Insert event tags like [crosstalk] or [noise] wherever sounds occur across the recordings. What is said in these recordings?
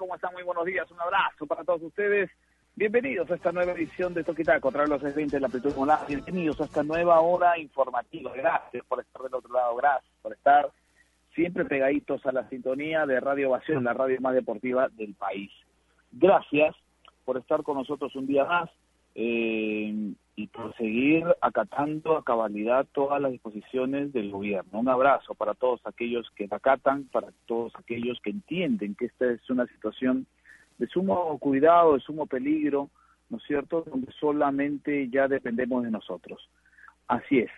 ¿Cómo están? Muy buenos días. Un abrazo para todos ustedes. Bienvenidos a esta nueva edición de Toquitaco, contra los 620 de la Amplitud Modulada. Bienvenidos a esta nueva hora informativa. Gracias por estar del otro lado. Gracias por estar siempre pegaditos a la sintonía de Radio Ovación, la radio más deportiva del país. Gracias por estar con nosotros un día más eh, y por seguir acatando a cabalidad todas las disposiciones del gobierno. Un abrazo para todos aquellos que acatan, para todos aquellos que entienden que esta es una situación de sumo cuidado, de sumo peligro, ¿no es cierto?, donde solamente ya dependemos de nosotros. Así es,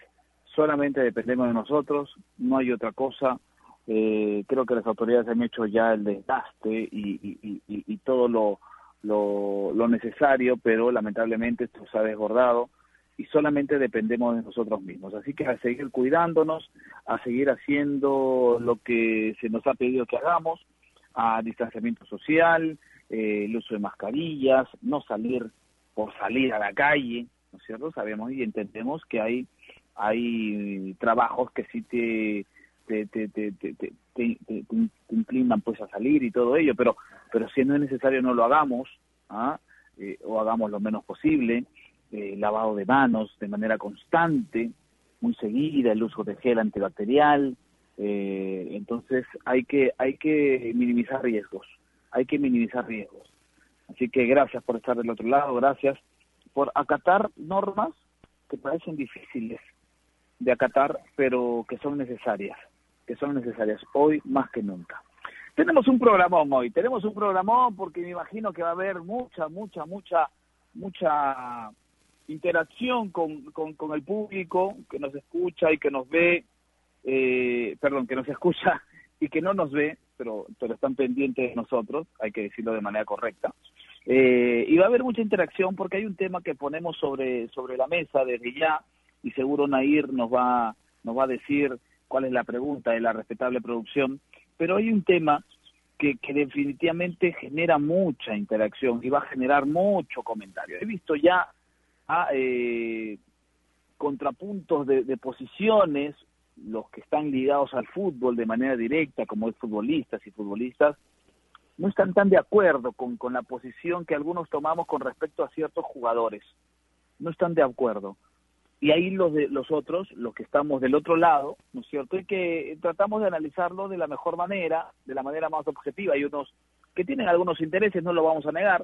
solamente dependemos de nosotros, no hay otra cosa. Eh, creo que las autoridades han hecho ya el desgaste y, y todo lo, lo, lo necesario, pero lamentablemente esto se ha desbordado y solamente dependemos de nosotros mismos. Así que a seguir cuidándonos, a seguir haciendo lo que se nos ha pedido que hagamos, a distanciamiento social, eh, el uso de mascarillas, no salir por salir a la calle, ¿no es cierto? Sabemos y entendemos que hay hay trabajos que sí te te, te, te, te, te, inclinan pues a salir y todo ello, pero pero si no es necesario no lo hagamos, ¿ah? eh, o hagamos lo menos posible, eh, lavado de manos de manera constante, muy seguida, el uso de gel antibacterial, eh, entonces hay que hay que minimizar riesgos, hay que minimizar riesgos. Así que gracias por estar del otro lado, gracias por acatar normas que parecen difíciles de acatar, pero que son necesarias, que son necesarias hoy más que nunca. Tenemos un programón hoy, tenemos un programón porque me imagino que va a haber mucha, mucha, mucha, mucha interacción con, con, el público que nos escucha y que nos ve, eh, perdón, que nos [laughs] escucha y que no nos ve, pero, pero están pendientes de nosotros, hay que decirlo de manera correcta. Eh, y va a haber mucha interacción porque hay un tema que ponemos sobre, sobre la mesa desde ya y seguro Nair nos va, nos va a decir cuál es la pregunta de la respetable producción pero hay un tema que, que, definitivamente genera mucha interacción y va a generar mucho comentario. He visto ya a, eh, contrapuntos de, de, posiciones, los que están ligados al fútbol de manera directa, como es futbolistas y futbolistas, no están tan de acuerdo con, con la posición que algunos tomamos con respecto a ciertos jugadores. No están de acuerdo y ahí los de los otros, los que estamos del otro lado, ¿no es cierto? Y que tratamos de analizarlo de la mejor manera, de la manera más objetiva. Hay unos que tienen algunos intereses, no lo vamos a negar.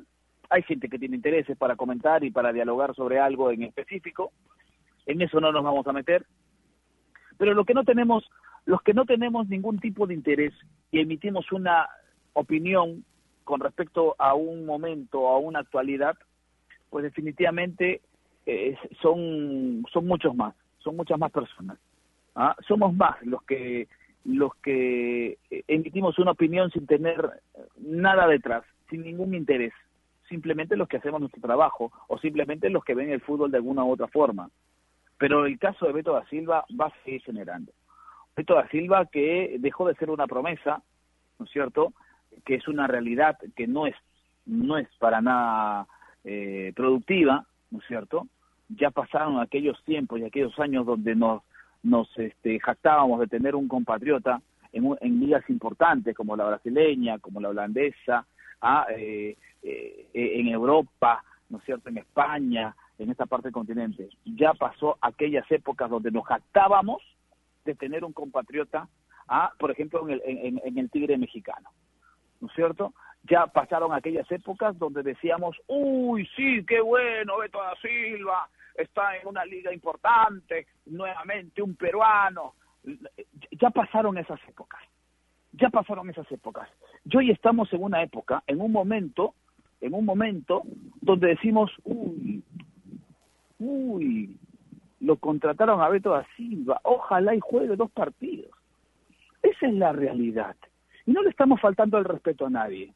Hay gente que tiene intereses para comentar y para dialogar sobre algo en específico. En eso no nos vamos a meter. Pero lo que no tenemos, los que no tenemos ningún tipo de interés y emitimos una opinión con respecto a un momento a una actualidad, pues definitivamente eh, son, son muchos más, son muchas más personas. ¿ah? Somos más los que, los que emitimos una opinión sin tener nada detrás, sin ningún interés. Simplemente los que hacemos nuestro trabajo o simplemente los que ven el fútbol de alguna u otra forma. Pero el caso de Beto da Silva va a seguir generando. Beto da Silva que dejó de ser una promesa, ¿no es cierto? Que es una realidad que no es, no es para nada eh, productiva, ¿no es cierto? Ya pasaron aquellos tiempos y aquellos años donde nos, nos este, jactábamos de tener un compatriota en, en ligas importantes como la brasileña, como la holandesa, ah, eh, eh, en Europa, ¿no es cierto?, en España, en esta parte del continente. Ya pasó aquellas épocas donde nos jactábamos de tener un compatriota, ah, por ejemplo, en el, en, en el Tigre mexicano, ¿no es cierto? Ya pasaron aquellas épocas donde decíamos, uy, sí, qué bueno, Beto da Silva, está en una liga importante, nuevamente un peruano. Ya pasaron esas épocas, ya pasaron esas épocas. Y hoy estamos en una época, en un momento, en un momento donde decimos, uy, uy, lo contrataron a Beto da Silva, ojalá y juegue dos partidos. Esa es la realidad. Y no le estamos faltando el respeto a nadie.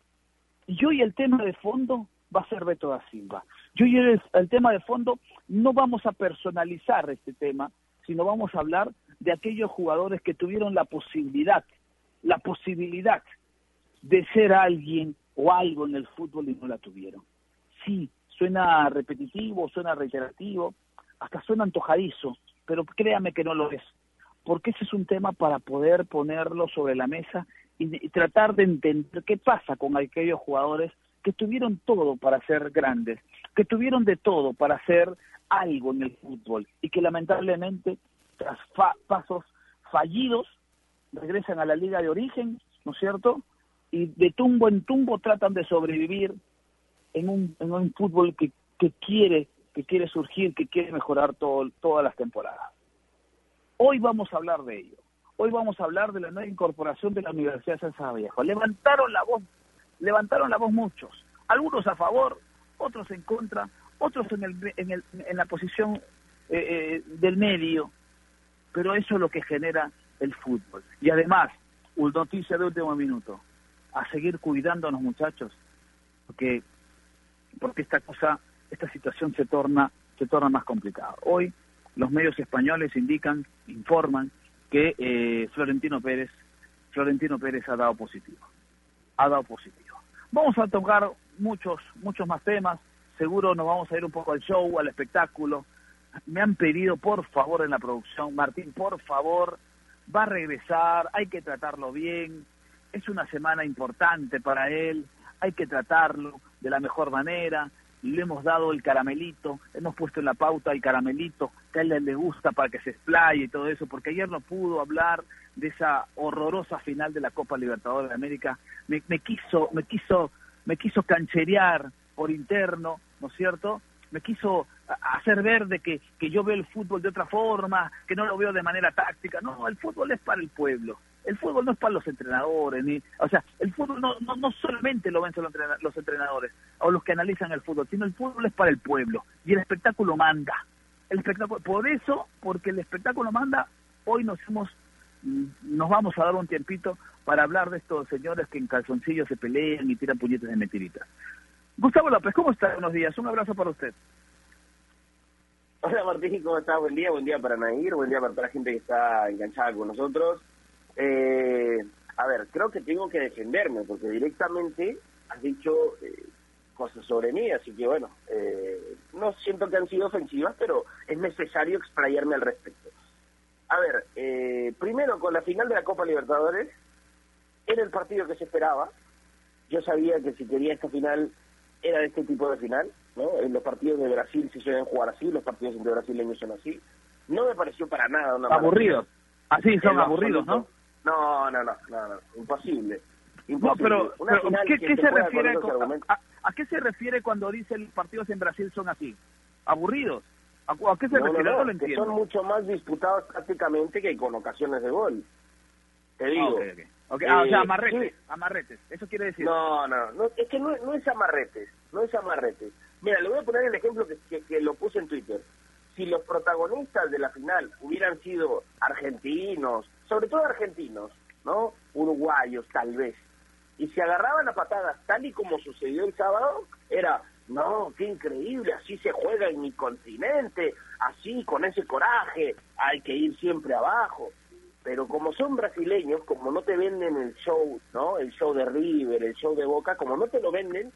Y hoy el tema de fondo va a ser Beto da Silva. Yo y el, el tema de fondo no vamos a personalizar este tema, sino vamos a hablar de aquellos jugadores que tuvieron la posibilidad, la posibilidad de ser alguien o algo en el fútbol y no la tuvieron. Sí, suena repetitivo, suena reiterativo, hasta suena antojadizo, pero créame que no lo es, porque ese es un tema para poder ponerlo sobre la mesa y, tratar de entender qué pasa con aquellos jugadores que tuvieron todo para ser grandes, que tuvieron de todo para hacer algo en el fútbol y que lamentablemente tras pasos fallidos regresan a la liga de origen, ¿no es cierto? Y de tumbo en tumbo tratan de sobrevivir en un, en un fútbol que, que quiere que quiere surgir, que quiere mejorar todo, todas las temporadas. Hoy vamos a hablar de ello. Hoy vamos a hablar de la nueva incorporación de la Universidad de San Viejo. Levantaron la voz, levantaron la voz muchos, algunos a favor, otros en contra, otros en, el, en, el, en la posición eh, eh, del medio, pero eso es lo que genera el fútbol. Y además, una noticia de último minuto, a seguir cuidándonos muchachos, porque, porque esta cosa, esta situación se torna, se torna más complicada. Hoy los medios españoles indican, informan que eh, Florentino Pérez, Florentino Pérez ha dado positivo, ha dado positivo. Vamos a tocar muchos, muchos más temas. Seguro nos vamos a ir un poco al show, al espectáculo. Me han pedido, por favor, en la producción, Martín, por favor, va a regresar, hay que tratarlo bien, es una semana importante para él, hay que tratarlo de la mejor manera, le hemos dado el caramelito, hemos puesto en la pauta el caramelito que a él le gusta para que se explaye y todo eso, porque ayer no pudo hablar de esa horrorosa final de la Copa Libertadores de América, me, quiso, me quiso, me quiso cancherear por interno, ¿no es cierto? Me quiso hacer ver de que, que yo veo el fútbol de otra forma, que no lo veo de manera táctica. No, el fútbol es para el pueblo. El fútbol no es para los entrenadores, ni, o sea, el fútbol no, no, no solamente lo ven los entrenadores o los que analizan el fútbol, sino el fútbol es para el pueblo y el espectáculo manda. El espectáculo, por eso, porque el espectáculo manda, hoy nos hemos, mm, nos vamos a dar un tiempito para hablar de estos señores que en calzoncillos se pelean y tiran puñetes de mentiritas. Gustavo López, ¿cómo está? Buenos días, un abrazo para usted. Hola Martín, ¿cómo estás? Buen día, buen día para Nair, buen día para toda la gente que está enganchada con nosotros. Eh, a ver, creo que tengo que defenderme porque directamente has dicho eh, cosas sobre mí, así que bueno, eh, no siento que han sido ofensivas, pero es necesario explayarme al respecto. A ver, eh, primero con la final de la Copa Libertadores, era el partido que se esperaba. Yo sabía que si quería esta final era de este tipo de final, ¿no? En los partidos de Brasil se suelen jugar así, los partidos entre brasileños son así. No me pareció para nada una Aburridos. Así son aburridos, ¿no? No, no, no, no, imposible. No, pero, ¿qué, se refiere a, qué se refiere cuando dice los partidos en Brasil son así? ¿Aburridos? ¿A, qué se refiere? No, no, que son mucho más disputados prácticamente que con ocasiones de gol. Te digo. Okay, ah, o sea, eh, amarretes, amarretes, eso quiere decir. No, no, no es que no, no, es amarretes, no es amarretes. Mira, le voy a poner el ejemplo que, que lo puse en Twitter. Si los protagonistas de la final hubieran sido argentinos, sobre todo argentinos, ¿no? Uruguayos tal vez. Y se agarraban a patadas tal y como sucedió el sábado, era, no, qué increíble, así se juega en mi continente, así, con ese coraje, hay que ir siempre abajo. Pero como son brasileños, como no te venden el show, ¿no? El show de River, el show de Boca, como no te lo venden,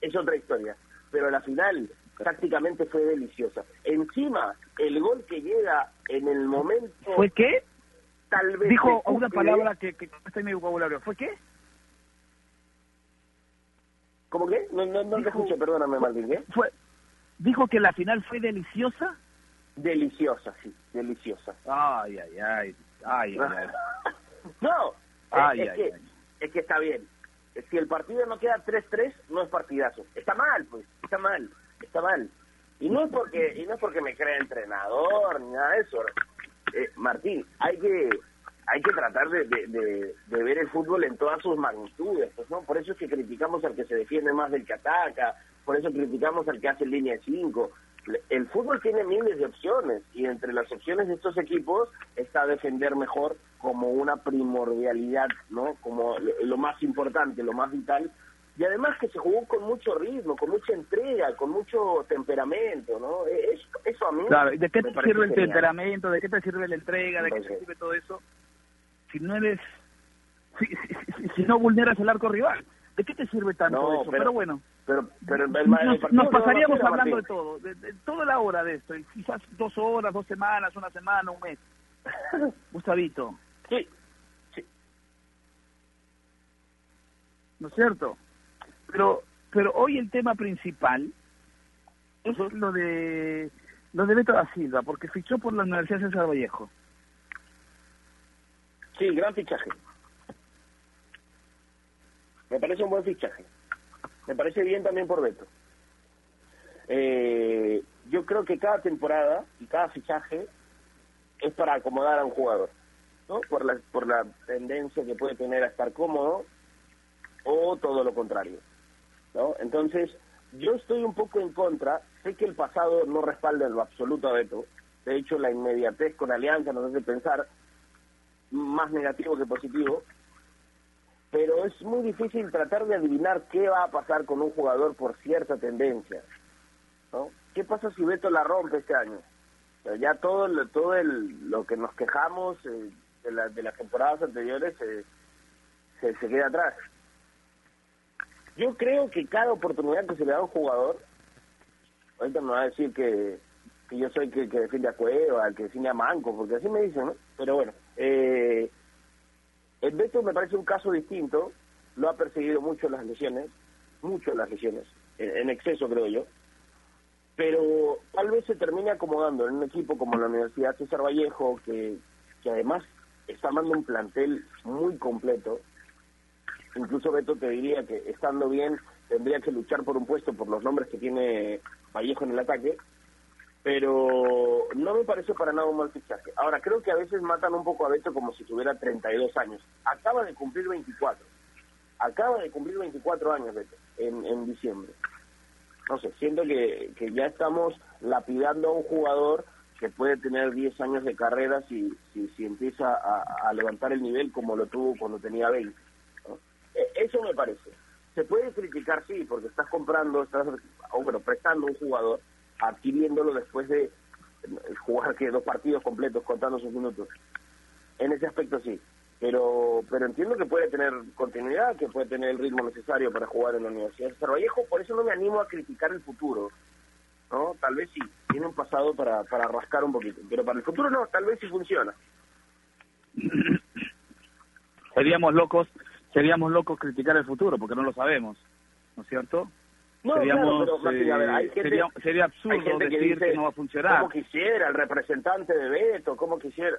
es otra historia. Pero la final prácticamente fue deliciosa. Encima, el gol que llega en el momento... ¿Fue qué? Tal vez... Dijo una palabra que, que está en mi vocabulario. ¿Fue qué? ¿Cómo qué? No, no, no te escuché, perdóname, Martín. ¿eh? Fue, ¿Dijo que la final fue deliciosa? Deliciosa, sí, deliciosa. Ay, ay, ay. Ay, ay, [laughs] no, ay, es, ay, que, es que está bien. Si el partido no queda 3-3, no es partidazo. Está mal, pues, está mal, está mal. Y no es porque y no es porque me crea entrenador ni nada de eso. Eh, Martín, hay que hay que tratar de, de, ver el fútbol en todas sus magnitudes, pues, ¿no? Por eso es que criticamos al que se defiende más del que ataca, por eso criticamos al que hace línea de 5. El fútbol tiene miles de opciones y entre las opciones de estos equipos está defender mejor como una primordialidad, ¿no? Como lo más importante, lo más vital y además que se jugó con mucho ritmo, con mucha entrega, con mucho temperamento, ¿no? E, eso, eso a mí. Claro, ¿de qué te sirve el temperamento? ¿De qué te sirve la entrega? ¿De qué te sirve todo eso? Si no eres. Si, no vulneras el arco rival. ¿De qué te sirve tanto eso? Pero, bueno, pero, pero nos, pasaríamos hablando de todo, de, toda la hora de esto, y quizás dos horas, dos semanas, una semana, un mes. [laughs] Gustavito. Sí, sí. ¿No es cierto? Pero, pero hoy el tema principal es lo de lo de Beto da Silva, porque fichó por la Universidad César Vallejo. Sí, gran fichaje. Me parece un buen fichaje. Me parece bien también por Beto. Eh, yo creo que cada temporada y cada fichaje es para acomodar a un jugador, ¿no? Por la, por la tendencia que puede tener a estar cómodo o todo lo contrario, ¿no? Entonces, yo estoy un poco en contra, sé que el pasado no respalda en lo absoluto a Beto, de hecho la inmediatez con Alianza nos hace pensar más negativo que positivo, pero es muy difícil tratar de adivinar qué va a pasar con un jugador por cierta tendencia. ¿no? ¿Qué pasa si Beto la rompe este año? ya todo, todo el, lo que nos quejamos eh, de, la, de las temporadas anteriores eh, se, se queda atrás. Yo creo que cada oportunidad que se le da a un jugador, ahorita me va a decir que, que yo soy que, que defiende a Cueva, que defiende a Manco, porque así me dicen, ¿no? Pero bueno, eh, el Beto me parece un caso distinto, lo ha perseguido mucho las lesiones, mucho las lesiones, en, exceso creo yo, pero tal vez se termine acomodando en un equipo como la Universidad César Vallejo, que, que además está armando un plantel muy completo. Incluso Beto te diría que estando bien tendría que luchar por un puesto por los nombres que tiene Vallejo en el ataque, pero no me parece para nada un mal fichaje. Ahora, creo que a veces matan un poco a Beto como si tuviera 32 años. Acaba de cumplir 24. Acaba de cumplir 24 años, Beto, en, en diciembre. No sé, siento que, que ya estamos lapidando a un jugador que puede tener 10 años de carrera si, si, si empieza a, levantar el nivel como lo tuvo cuando tenía 20. E, eso me parece. Se puede criticar, sí, porque estás comprando, estás bueno, prestando un jugador, adquiriéndolo después de eh, jugar que dos partidos completos contando sus minutos. En ese aspecto sí, pero pero entiendo que puede tener continuidad, que puede tener el ritmo necesario para jugar en la Universidad de Vallejo, por eso no me animo a criticar el futuro. ¿no? Tal vez sí, tiene un pasado para, para rascar un poquito, pero para el futuro no, tal vez sí funciona. Seríamos locos, seríamos locos criticar el futuro, porque no lo sabemos, ¿no es cierto? No, Seríamos, eh, sería, sería, absurdo decir que, no va a funcionar. Como quisiera el representante de Beto, como quisiera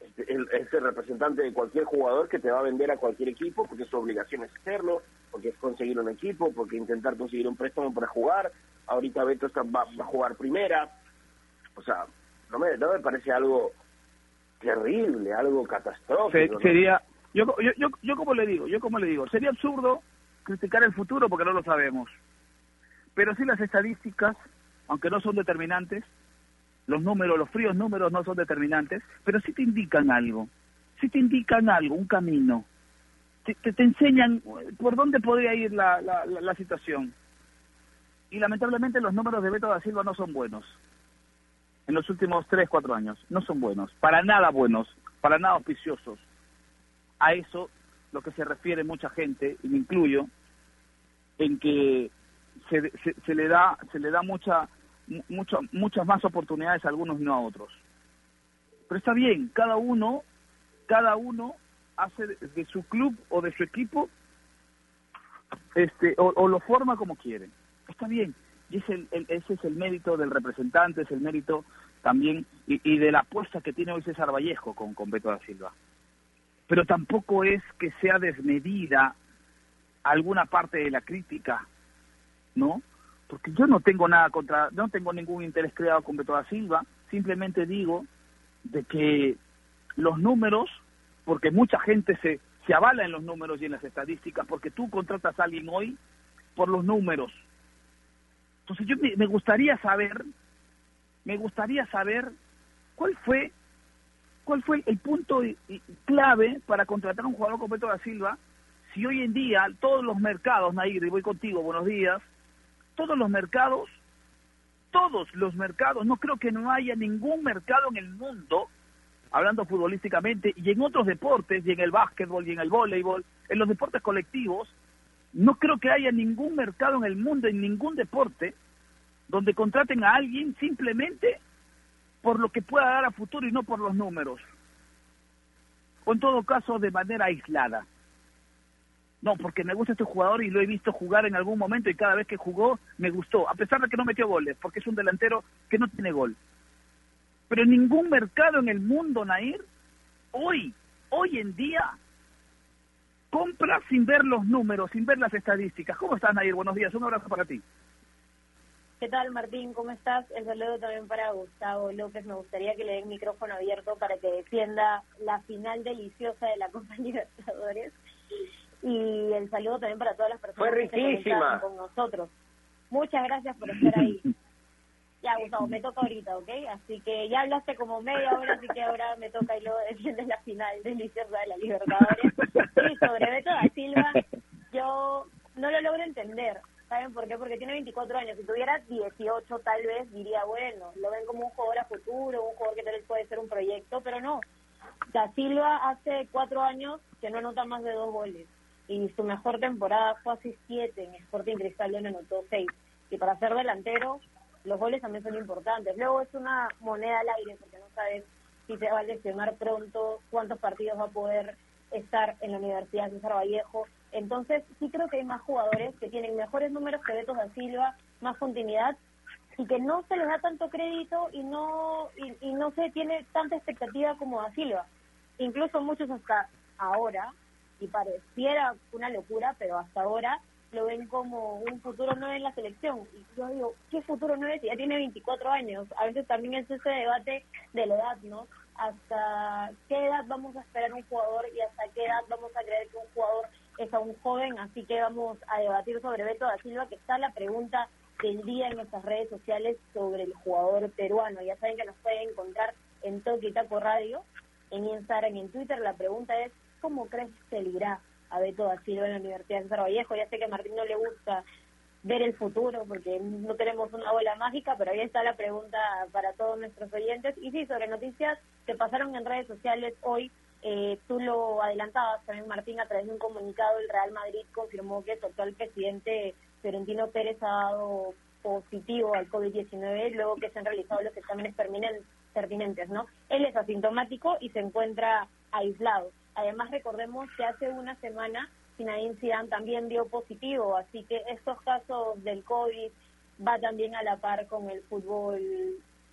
este, el, este representante de cualquier jugador que te va a vender a cualquier equipo, porque su obligación es hacerlo, porque es conseguir un equipo, porque intentar conseguir un préstamo para jugar. Ahorita Beto está, va, a jugar primera. O sea, no me, no me parece algo terrible, algo catastrófico. Sería, yo, yo, yo, yo como le digo, yo como le digo, sería absurdo criticar el futuro porque no lo sabemos. Pero sí las estadísticas, aunque no son determinantes, los números, los fríos números no son determinantes, pero sí te indican algo, sí te indican algo, un camino, te, te, enseñan por dónde podría ir la, la, la, situación. Y lamentablemente los números de Beto da Silva no son buenos. En los últimos tres, cuatro años, no son buenos, para nada buenos, para nada auspiciosos. A eso lo que se refiere mucha gente, y me incluyo, en que se, se, le da se le da mucha, mucho, muchas más oportunidades a algunos y no a otros. Pero está bien, cada uno, cada uno hace de, su club o de su equipo este o, lo forma como quiere. Está bien, y ese, el, ese es el mérito del representante, es el mérito también y, y de la apuesta que tiene hoy César Vallejo con, con Beto da Silva pero tampoco es que sea desmedida alguna parte de la crítica, ¿no? Porque yo no tengo nada contra, no tengo ningún interés creado con Beto da Silva, simplemente digo de que los números, porque mucha gente se, se avala en los números y en las estadísticas, porque tú contratas a alguien hoy por los números. Entonces yo me, me gustaría saber, me gustaría saber cuál fue ¿Cuál fue el punto clave para contratar a un jugador como Petro da Silva? Si hoy en día todos los mercados, Nair, y voy contigo, buenos días, todos los mercados, todos los mercados, no creo que no haya ningún mercado en el mundo, hablando futbolísticamente, y en otros deportes, y en el básquetbol, y en el voleibol, en los deportes colectivos, No creo que haya ningún mercado en el mundo, en ningún deporte, donde contraten a alguien simplemente por lo que pueda dar a futuro y no por los números. O en todo caso de manera aislada. No, porque me gusta este jugador y lo he visto jugar en algún momento y cada vez que jugó me gustó, a pesar de que no metió goles, porque es un delantero que no tiene gol. Pero en ningún mercado en el mundo, Nair, hoy, hoy en día, compra sin ver los números, sin ver las estadísticas. ¿Cómo estás, Nair? Buenos días, un abrazo para ti. ¿Qué tal, Martín? ¿Cómo estás? El saludo también para Gustavo López. Me gustaría que le den micrófono abierto para que defienda la final deliciosa de la [laughs] Copa Libertadores y el saludo también para todas las personas que se con nosotros. Muchas gracias por estar ahí. [laughs] Ya, Gustavo, me toca ahorita, ¿ok? Así que ya hablaste como media hora, así que ahora me toca y luego defiendes la final deliciosa de la Libertadores. [laughs] Y sobre Beto da Silva, yo no lo logro entender. ¿Saben por qué? Porque tiene 24 años. Si tuviera 18, tal vez diría, bueno, lo ven como un jugador a futuro, un jugador que tal vez puede ser un proyecto, pero no. Da Silva hace cuatro años que no anota más de dos goles y su mejor temporada fue así siete en Sporting Cristal donde anotó seis y para ser delantero los goles también son importantes luego es una moneda al aire porque no sabes si te va a lesionar pronto cuántos partidos va a poder estar en la Universidad César Vallejo entonces sí creo que hay más jugadores que tienen mejores números que Beto da Silva más continuidad y que no se les da tanto crédito y no y, no se tiene tanta expectativa como da Silva incluso muchos hasta ahora y pareciera una locura, pero hasta ahora lo ven como un futuro nueve en la selección. Y yo digo, ¿qué futuro nueve si ya tiene 24 años? A veces también es ese debate de la edad, ¿no? ¿Hasta qué edad vamos a esperar un jugador y hasta qué edad vamos a creer que un jugador es aún joven? Así que vamos a debatir sobre Beto da Silva, que está la pregunta del día en nuestras redes sociales sobre el jugador peruano. Ya saben que nos pueden encontrar en Toki Taco Radio, en Instagram y en Twitter. La pregunta es, ¿cómo crees que irá a Beto da Silva en la Universidad de Cervallejo? Ya sé que a Martín no le gusta ver el futuro porque no tenemos una bola mágica, pero ahí está la pregunta para todos nuestros oyentes. Y sí, sobre noticias que pasaron en redes sociales hoy, eh, tú lo adelantabas también, Martín, a través de un comunicado, el Real Madrid confirmó que el actual presidente Florentino Pérez ha dado positivo al COVID-19 luego que se han realizado los exámenes pertinentes, ¿no? Él es asintomático y se encuentra aislado. Además, recordemos que hace una semana Zinedine Zidane también dio positivo, así que estos casos del COVID va también a la par con el fútbol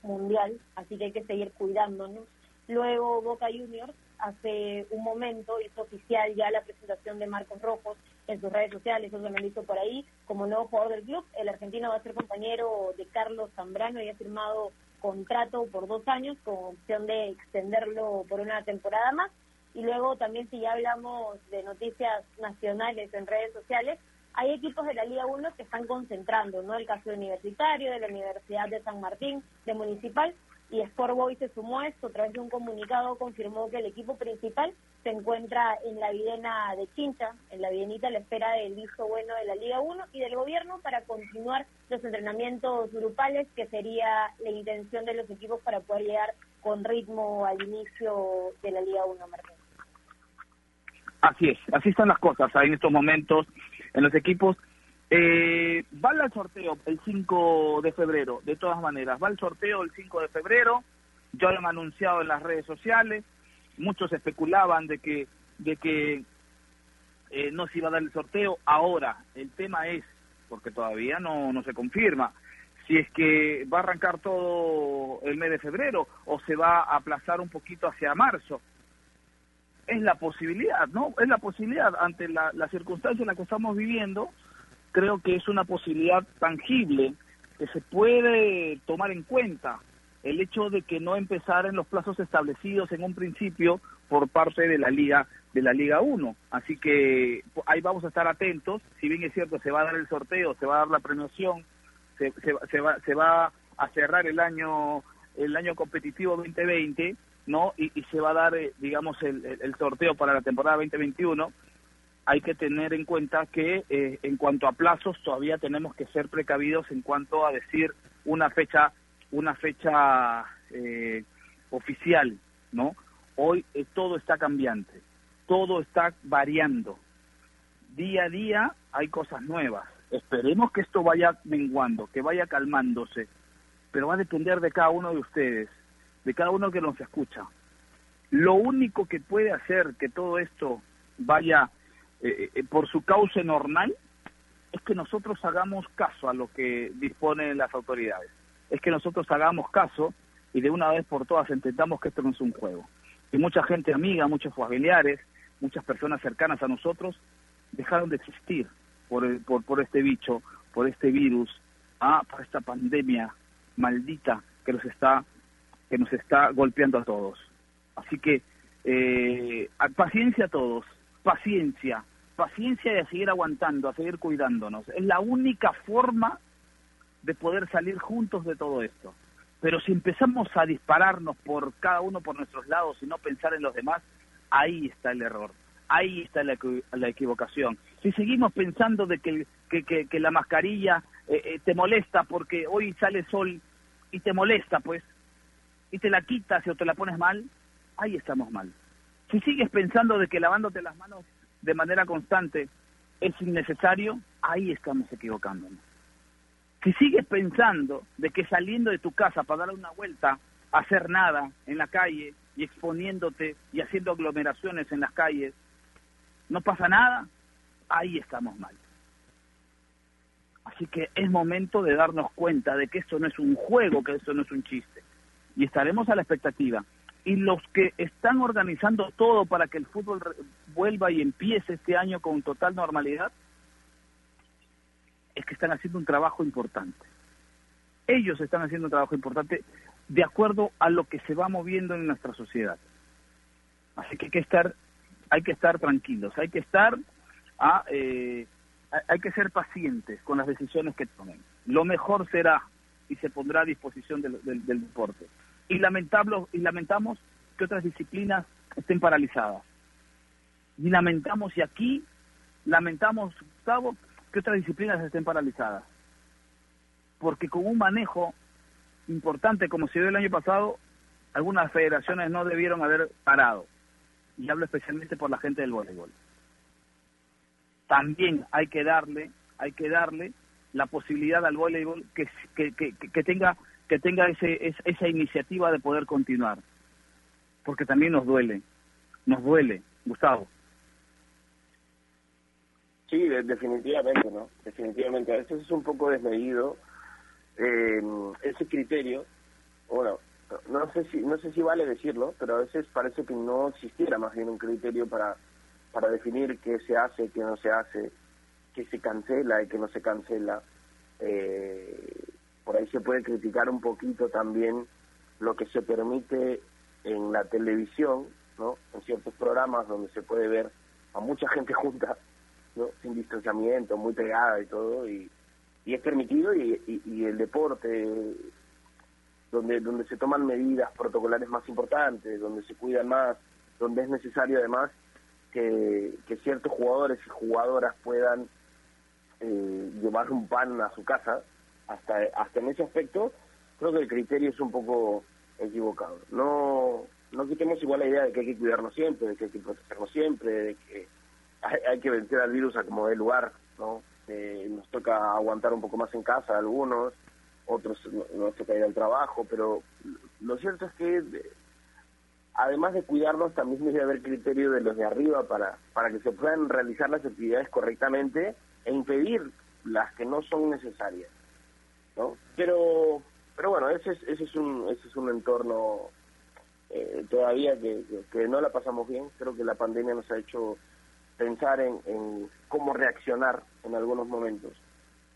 mundial, así que hay que seguir cuidándonos. Luego Boca Juniors hace un momento hizo oficial ya la presentación de Marcos Rojos en sus redes sociales, eso se lo visto por ahí, como nuevo jugador del club. El argentino va a ser compañero de Carlos Zambrano y ha firmado contrato por dos años con opción de extenderlo por una temporada más. Y luego también si ya hablamos de noticias nacionales en redes sociales, hay equipos de la Liga 1 que están concentrando, ¿no? El caso universitario, de la Universidad de San Martín, de Municipal, y Sport Boys se sumó a esto, a través de un comunicado confirmó que el equipo principal se encuentra en la Videna de Chincha, en la Videnita a la espera del visto bueno de la Liga 1 y del gobierno para continuar los entrenamientos grupales, que sería la intención de los equipos para poder llegar con ritmo al inicio de la Liga 1, Martín. Así es, así están las cosas en estos momentos en los equipos. Eh, va al sorteo el 5 de febrero, de todas maneras, va el sorteo el 5 de febrero, ya lo han anunciado en las redes sociales, muchos especulaban de que, de que eh, no se iba a dar el sorteo, ahora el tema es, porque todavía no, no se confirma, si es que va a arrancar todo el mes de febrero o se va a aplazar un poquito hacia marzo. Es la posibilidad, ¿no? Es la posibilidad ante la, la circunstancia en la que estamos viviendo, creo que es una posibilidad tangible que se puede tomar en cuenta el hecho de que no empezar en los plazos establecidos en un principio por parte de la liga de la liga 1 así que ahí vamos a estar atentos. Si bien es cierto se va a dar el sorteo se va a dar la premiación se, se, se va se va a cerrar el año el año competitivo 2020 ¿no? Y, se va a dar, eh, digamos, el, el, sorteo para la temporada 2021, hay que tener en cuenta que eh, en cuanto a plazos todavía tenemos que ser precavidos en cuanto a decir una fecha, una fecha eh, oficial, ¿no? Hoy todo está cambiante, todo está variando. día a día hay cosas nuevas. Esperemos que esto vaya menguando, que vaya calmándose, pero va a depender de cada uno de ustedes, de cada uno que nos escucha. Lo único que puede hacer que todo esto vaya eh, eh, por su cauce normal es que nosotros hagamos caso a lo que disponen las autoridades, es que nosotros hagamos caso y de una vez por todas entendamos que esto no es un juego. Y mucha gente amiga, muchos familiares, muchas personas cercanas a nosotros dejaron de existir por, por, por este bicho, por este virus, ah, por esta pandemia maldita que nos está que nos está golpeando a todos. Así que eh, paciencia a todos, paciencia, paciencia y a seguir aguantando, a seguir cuidándonos. Es la única forma de poder salir juntos de todo esto. Pero si empezamos a dispararnos por cada uno por nuestros lados y no pensar en los demás, ahí está el error, ahí está la, equivocación. Si seguimos pensando de que, que, la mascarilla eh, eh, te molesta porque hoy sale sol y te molesta, pues, y te la quitas o te la pones mal, ahí estamos mal. Si sigues pensando de que lavándote las manos de manera constante es innecesario, ahí estamos equivocándonos. Si sigues pensando de que saliendo de tu casa para dar una vuelta, hacer nada en la calle y exponiéndote y haciendo aglomeraciones en las calles, no pasa nada, ahí estamos mal. Así que es momento de darnos cuenta de que esto no es un juego, que esto no es un chiste. Y estaremos a la expectativa. Y los que están organizando todo para que el fútbol vuelva y empiece este año con total normalidad, es que están haciendo un trabajo importante. Ellos están haciendo un trabajo importante de acuerdo a lo que se va moviendo en nuestra sociedad. Así que hay que estar, hay que estar tranquilos, hay que estar, a, eh, hay que ser pacientes con las decisiones que tomen. Lo mejor será y se pondrá a disposición del, del, deporte. Y, y lamentamos que otras disciplinas estén paralizadas. Y lamentamos, y aquí lamentamos, Gustavo, que otras disciplinas estén paralizadas. Porque con un manejo importante como se dio el año pasado, algunas federaciones no debieron haber parado. Y hablo especialmente por la gente del voleibol. También hay que darle, hay que darle la posibilidad al voleibol que, que, que, tenga que tenga ese, esa iniciativa de poder continuar. Porque también nos duele, nos duele, Gustavo. Sí, definitivamente, ¿no? Definitivamente. A veces es un poco desmedido eh, ese criterio. Bueno, no sé si no sé si vale decirlo, pero a veces parece que no existiera más bien un criterio para para definir qué se hace, qué no se hace, qué se cancela y qué no se cancela. Eh, por ahí se puede criticar un poquito también lo que se permite en la televisión, ¿no? En ciertos programas donde se puede ver a mucha gente [laughs] junta sin distanciamiento, muy pegada y todo, y, y es permitido y, y, el deporte donde donde se toman medidas protocolares más importantes, donde se cuidan más, donde es necesario además que, que ciertos jugadores y jugadoras puedan eh, llevar un pan a su casa, hasta hasta en ese aspecto creo que el criterio es un poco equivocado. No no quitemos igual la idea de que hay que cuidarnos siempre, de que hay que protegernos siempre, de que hay, que vencer al virus a como dé lugar, ¿no? Eh, nos toca aguantar un poco más en casa algunos, otros nos toca ir al trabajo, pero lo cierto es que además de cuidarnos también debe haber criterio de los de arriba para, para que se puedan realizar las actividades correctamente e impedir las que no son necesarias, ¿no? Pero pero bueno, ese es, ese es un ese es un entorno eh, todavía que, que no la pasamos bien, creo que la pandemia nos ha hecho pensar en, cómo reaccionar en algunos momentos.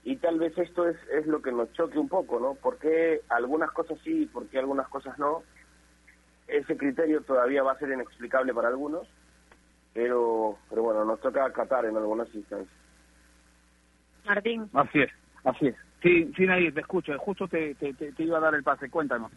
Y tal vez esto es, es lo que nos choque un poco, ¿no? ¿Por qué algunas cosas sí y por qué algunas cosas no? Ese criterio todavía va a ser inexplicable para algunos, pero, pero bueno, nos toca acatar en algunas instancias. Martín. Así es, así es. Sí, sí, nadie te escucho. Justo te, te, te, iba a dar el pase. Cuéntanos.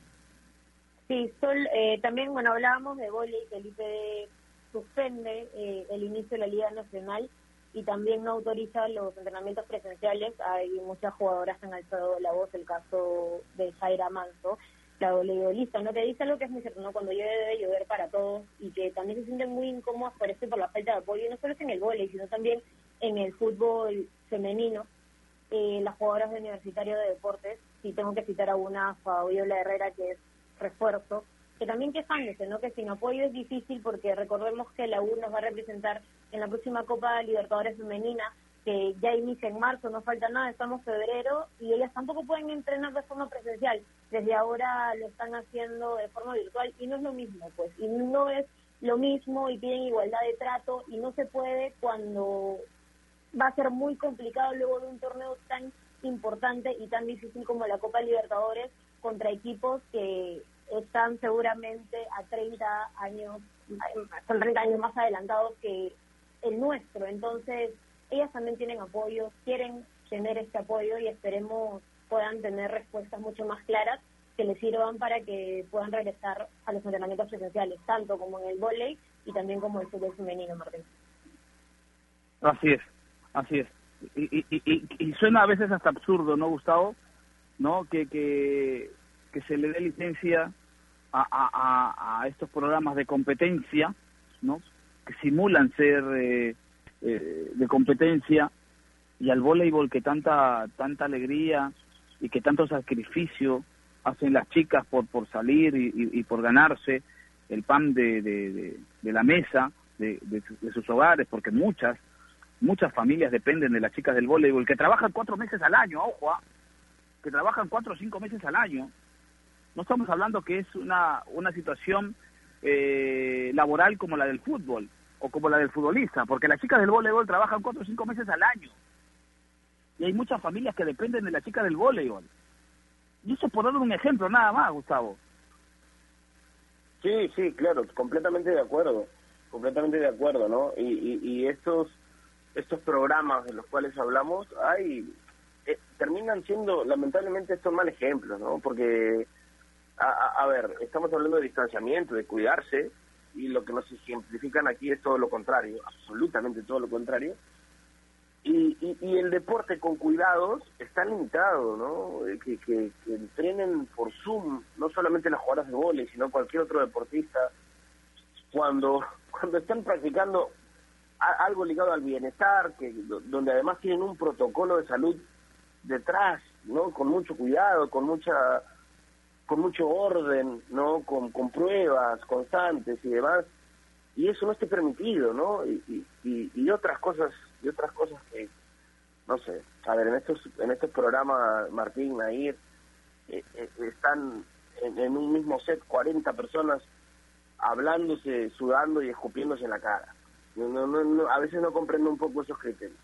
Sí, Sol, eh, también, bueno, hablábamos de vóley, Felipe suspende eh, el inicio de la Liga Nacional y también no autoriza los entrenamientos presenciales. Hay muchas jugadoras que han alzado la voz, el caso de Zaira Manso, la voleibolista, ¿no? Que dice algo que es muy cierto, ¿no? Cuando llueve debe llover para todos y que también se sienten muy incómodos por eso por la falta de apoyo, no solo en el volei, sino también en el fútbol femenino, eh, las jugadoras de Universitario de Deportes, si tengo que citar a una, Fabiola Herrera, que es refuerzo, que también quejándose, ¿no? Que sin apoyo es difícil porque recordemos que la U nos va a representar en la próxima Copa Libertadores Femenina, que ya inicia en marzo, no falta nada, estamos febrero y ellas tampoco pueden entrenar de forma presencial. Desde ahora lo están haciendo de forma virtual y no es lo mismo, pues, y no es lo mismo y piden igualdad de trato y no se puede cuando va a ser muy complicado luego de un torneo tan importante y tan difícil como la Copa Libertadores contra equipos que están seguramente a 30 años, son 30 años más adelantados que el nuestro. Entonces, ellas también tienen apoyo, quieren tener este apoyo y esperemos puedan tener respuestas mucho más claras que les sirvan para que puedan regresar a los entrenamientos presenciales, tanto como en el volley y también como el fútbol femenino, Martín. Así es, así es. Y, y, y, y, suena a veces hasta absurdo, ¿no, Gustavo? ¿No? Que, que, que se le dé licencia a, a, a, estos programas de competencia, ¿no? Que simulan ser eh, eh, de competencia y al voleibol que tanta tanta alegría y que tanto sacrificio hacen las chicas por por salir y, por ganarse el pan de, de, de, la mesa de, de, sus hogares porque muchas muchas familias dependen de las chicas del voleibol que trabajan cuatro meses al año ojo ¿ah? que trabajan cuatro o cinco meses al año no estamos hablando que es una una situación eh, laboral como la del fútbol o como la del futbolista, porque las chicas del voleibol trabajan cuatro o cinco meses al año. Y hay muchas familias que dependen de la chica del voleibol. Y eso por dar un ejemplo, nada más, Gustavo. Sí, sí, claro, completamente de acuerdo, completamente de acuerdo, ¿no? Y, y, y estos estos programas de los cuales hablamos, hay eh, terminan siendo, lamentablemente, estos mal ejemplos, ¿no? Porque, a, a ver, estamos hablando de distanciamiento, de cuidarse, y lo que nos ejemplifican aquí es todo lo contrario, absolutamente todo lo contrario. Y, y, el deporte con cuidados está limitado, ¿no? Eh, que, que, entrenen por Zoom, no solamente las jugadoras de vóley, sino cualquier otro deportista, cuando, [laughs] cuando están practicando algo ligado al bienestar, que donde además tienen un protocolo de salud detrás, ¿no? Con mucho cuidado, con mucha con mucho orden, ¿no? Con, con pruebas constantes y demás, y eso no esté permitido, ¿no? Y, y, y, otras cosas, y otras cosas que, no sé, a ver, en estos, en estos programas, Martín, Nair, eh, eh, están en, en, un mismo set 40 personas hablándose, sudando y escupiéndose en la cara. No, no, no, a veces no comprendo un poco esos criterios.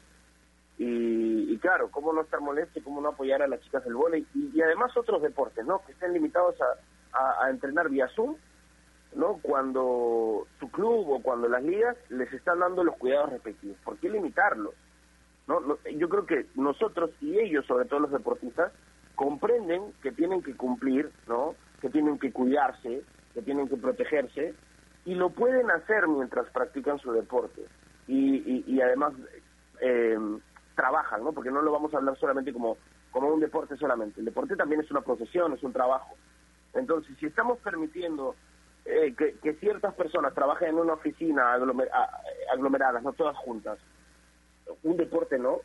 Y, claro, cómo no estar molesto y cómo no apoyar a las chicas del vóley y, además otros deportes, ¿no? Que estén limitados a, a, entrenar vía Zoom, ¿no? Cuando su club o cuando las ligas les están dando los cuidados respectivos. ¿Por qué limitarlos? ¿No? Yo creo que nosotros y ellos, sobre todo los deportistas, comprenden que tienen que cumplir, ¿no? Que tienen que cuidarse, que tienen que protegerse y lo pueden hacer mientras practican su deporte. Y, y, y además eh, trabajan, ¿no? Porque no lo vamos a hablar solamente como, como un deporte solamente. El deporte también es una profesión, es un trabajo. Entonces, si estamos permitiendo eh, que, ciertas personas trabajen en una oficina aglomeradas, no todas juntas, un deporte no,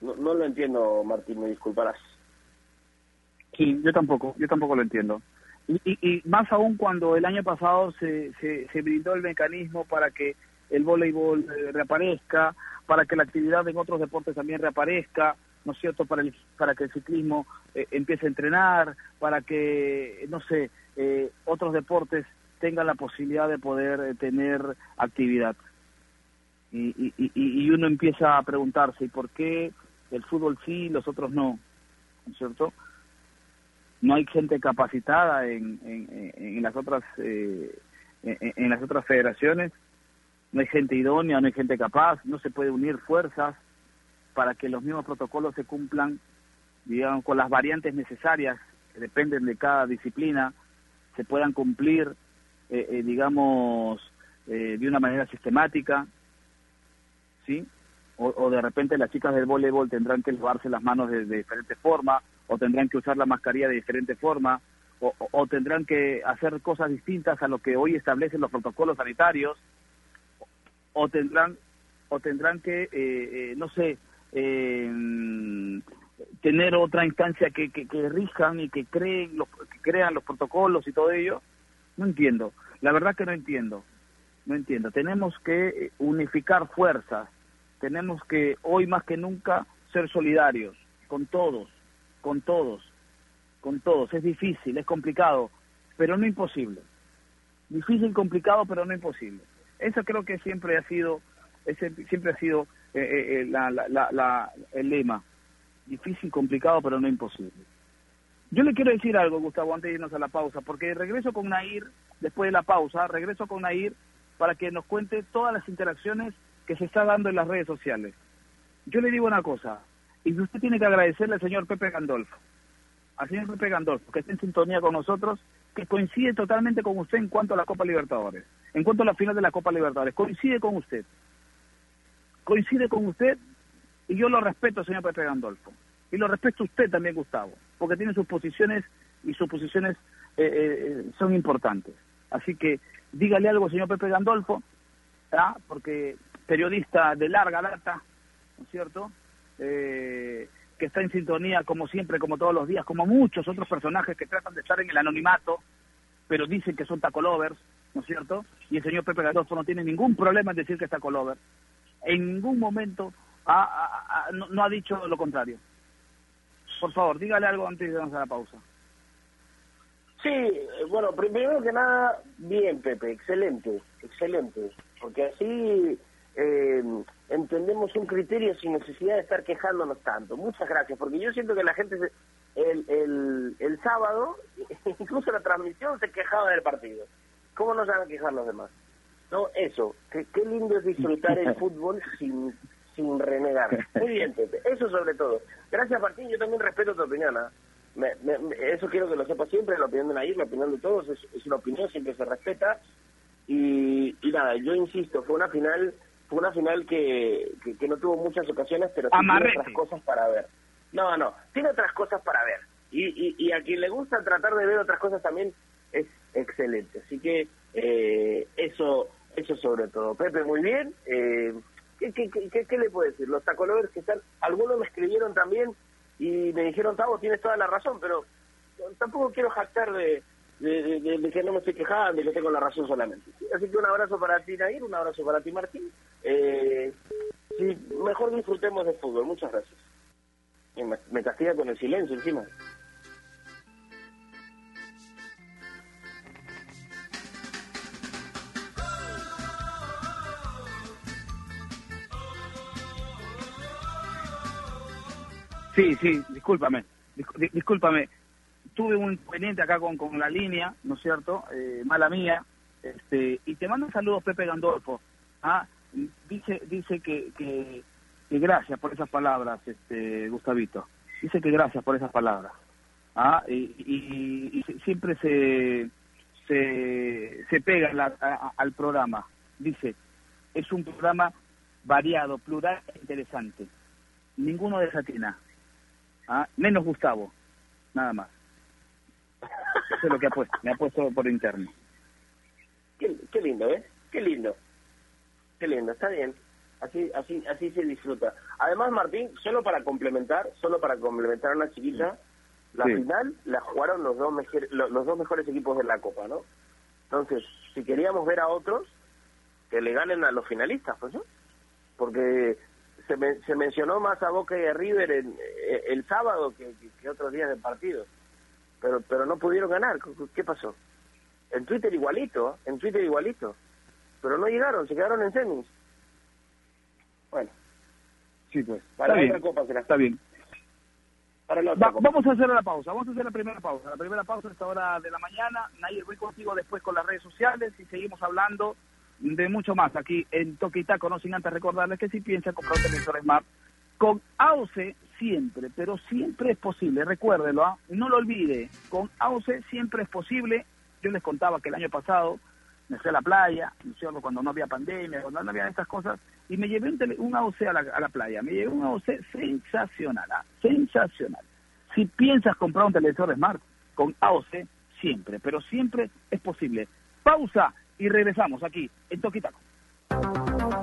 no, lo entiendo, Martín, me disculparás. Sí, yo tampoco, yo tampoco lo entiendo. Y, y, más aún cuando el año pasado se, se, brindó el mecanismo para que el voleibol eh, reaparezca, para que la actividad en otros deportes también reaparezca, ¿no es cierto?, para, el, para que el ciclismo eh, empiece a entrenar, para que, no sé, eh, otros deportes tengan la posibilidad de poder tener actividad. Y, y, y, uno empieza a preguntarse, ¿y por qué el fútbol sí los otros no? ¿No es cierto? No hay gente capacitada en, en, en las otras eh, en las otras federaciones no hay gente idónea, no hay gente capaz, no se puede unir fuerzas para que los mismos protocolos se cumplan, digamos, con las variantes necesarias que dependen de cada disciplina, se puedan cumplir, eh, eh, digamos, eh, de una manera sistemática, ¿sí? O, de repente las chicas del voleibol tendrán que lavarse las manos de, diferente forma, o tendrán que usar la mascarilla de diferente forma, o, o tendrán que hacer cosas distintas a lo que hoy establecen los protocolos sanitarios, o tendrán o tendrán que, eh, eh, no sé, tener otra instancia que, que, que rijan y que creen los, que crean los protocolos y todo ello. No entiendo. La verdad que no entiendo. No entiendo. Tenemos que unificar fuerzas. Tenemos que, hoy más que nunca, ser solidarios con todos, con todos, con todos. Es difícil, es complicado, pero no imposible. Difícil, complicado, pero no imposible. Eso creo que siempre ha sido, ese, siempre ha sido eh, eh, eh, la, la, la, el lema. Difícil, complicado, pero no imposible. Yo le quiero decir algo, Gustavo, antes de irnos a la pausa, porque regreso con Nair, después de la pausa, regreso con Nair para que nos cuente todas las interacciones que se está dando en las redes sociales. Yo le digo una cosa, y usted tiene que agradecerle al señor Pepe Gandolfo, al señor Pepe Gandolfo, que está en sintonía con nosotros, que coincide totalmente con usted en cuanto a la Copa Libertadores, en cuanto a la final de la Copa Libertadores, coincide con usted, coincide con usted, y yo lo respeto, señor Pepe Gandolfo, y lo respeto a usted también, Gustavo, porque tiene sus posiciones y sus posiciones eh, eh, son importantes. Así que dígale algo, señor Pepe Gandolfo, ¿ah? porque periodista de larga data, ¿no es cierto? Eh, que está en sintonía como siempre, como todos los días, como muchos otros personajes que tratan de estar en el anonimato, pero dicen que son tacolovers, ¿no es cierto? Y el señor Pepe Gandolfo no tiene ningún problema en decir que es tacolover. En ningún momento no, ha dicho lo contrario. Por favor, dígale algo antes de irnos a la pausa. Sí, eh, bueno, primero que nada, bien, Pepe, excelente, excelente, porque así eh, entendemos un criterio sin necesidad de estar quejándonos tanto. Muchas gracias, porque yo siento que la gente el, el, el sábado, [laughs] incluso la transmisión, se quejaba del partido. ¿Cómo no se van a quejar los demás? No, eso, qué, qué lindo es disfrutar el [laughs] fútbol sin, sin renegar. Muy bien, Pepe, eso sobre todo. Gracias, Martín, yo también respeto tu opinión. ¿ah? eso quiero que lo sepa siempre, la opinión de Nair, la opinión de todos, es, es una opinión, siempre se respeta. Y, y nada, yo insisto, fue una final fue una final que, que, no tuvo muchas ocasiones, pero tiene otras cosas para ver. No, no, tiene otras cosas para ver. Y, y, y, a quien le gusta tratar de ver otras cosas también es excelente. Así que eh, eso eso sobre todo. Pepe, muy bien. Eh, ¿qué, qué, qué, qué, le puedo decir? Los tacolovers que están, algunos me escribieron también y me dijeron, Tavo, tienes toda la razón, pero tampoco quiero jactar de, de, que no me estoy quejando y que tengo la razón solamente. Así que un abrazo para ti, Nair, un abrazo para ti, Martín. Eh, sí, mejor disfrutemos del fútbol. Muchas gracias. me, me castiga con el silencio encima. Sí, sí, discúlpame, discúlpame tuve un inconveniente acá con, con la línea, ¿no es cierto? Eh, mala mía. Este, y te mando saludos Pepe Gandolfo. ¿ah? Dice, dice que, que, gracias por esas palabras, este, Gustavito. Dice que gracias por esas palabras. ¿ah? Y, siempre se, se, se pega al programa. Dice, es un programa variado, plural e interesante. Ninguno desatina. ¿ah? Menos Gustavo, nada más. Eso es lo que ha puesto, me ha puesto por interno. Qué, lindo, ¿eh? Qué lindo. Qué lindo, está bien. Así, así, así se disfruta. Además, Martín, solo para complementar, solo para complementar a una chiquita, la final la jugaron los dos, los, dos mejores equipos de la Copa, ¿no? Entonces, si queríamos ver a otros, que le ganen a los finalistas, pues, ¿no? Porque se, se mencionó más a Boca y a River en, eh, el sábado que, que otros días del partido pero pero no pudieron ganar. ¿Qué pasó? En Twitter igualito, en Twitter igualito. Pero no llegaron, se quedaron en semis. Bueno. Sí, pues. Para está la bien. Copa será. Está bien. Para la vamos a hacer la pausa, vamos a hacer la primera pausa. La primera pausa a esta hora de la mañana. Nair, voy contigo después con las redes sociales y seguimos hablando de mucho más aquí en Toquitaco, no sin antes recordarles que si piensan comprar un televisor Smart con AOC siempre, pero siempre es posible, recuérdelo, ¿ah? no lo olvide, con AOC siempre es posible. Yo les contaba que el año pasado me fui a la playa, ¿no cuando no había pandemia, cuando no había estas cosas, y me llevé un, AOC a la, playa, me llevé un AOC sensacional, ¿ah? sensacional. Si piensas comprar un televisor Smart con AOC, siempre, pero siempre es posible. Pausa y regresamos aquí en Toquitaco.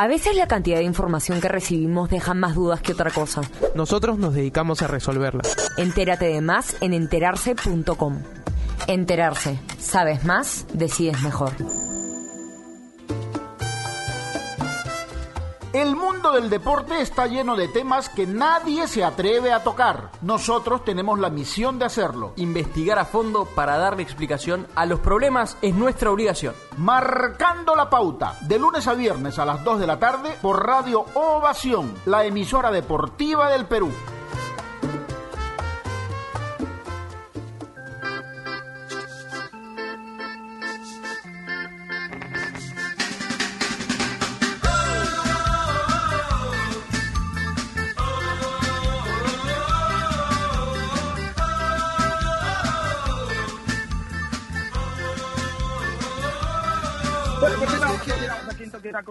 A veces la cantidad de información que recibimos deja más dudas que otra cosa. Nosotros nos dedicamos a resolverla. Entérate de más en enterarse.com. Enterarse. Sabes más, decides mejor. El mundo del deporte está lleno de temas que nadie se atreve a tocar. Nosotros tenemos la misión de hacerlo. Investigar a fondo para darle explicación a los problemas es nuestra obligación. Marcando la pauta, de lunes a viernes a las 2 de la tarde por Radio Ovación, la emisora deportiva del Perú.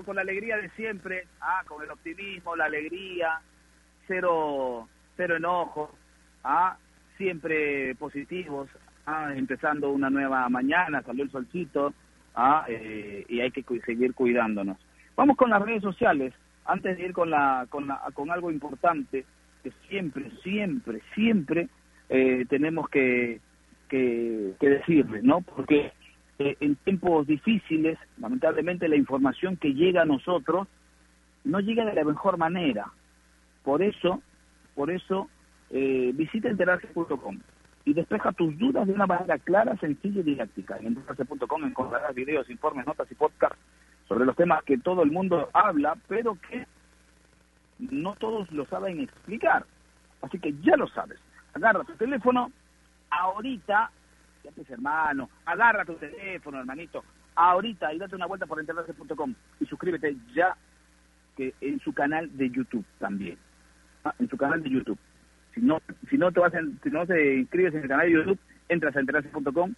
Con la alegría de siempre, ah, con el optimismo, la alegría, cero, cero enojo, ah, siempre positivos, ah, empezando una nueva mañana, salió el solcito, ah, eh, y hay que seguir cuidándonos. Vamos con las redes sociales, antes de ir con la, con la, con algo importante que siempre, siempre, siempre eh, tenemos que, que, que decirles, ¿no? Porque eh, en tiempos difíciles, lamentablemente la información que llega a nosotros no llega de la mejor manera. Por eso, por eso, eh, visita enterarse.com y despeja tus dudas de una manera clara, sencilla y didáctica. En enterarse.com encontrarás videos, informes, notas y podcasts sobre los temas que todo el mundo habla, pero que no todos lo saben explicar. Así que ya lo sabes. Agarra tu teléfono ahorita ya pues hermano, agarra tu teléfono, hermanito, ahorita y date una vuelta por enterarse.com y suscríbete ya que en su canal de YouTube también. Ah, en su canal de YouTube. Si no, si no te vas en- si no te inscribes en el canal de YouTube, entras a enterarse.com,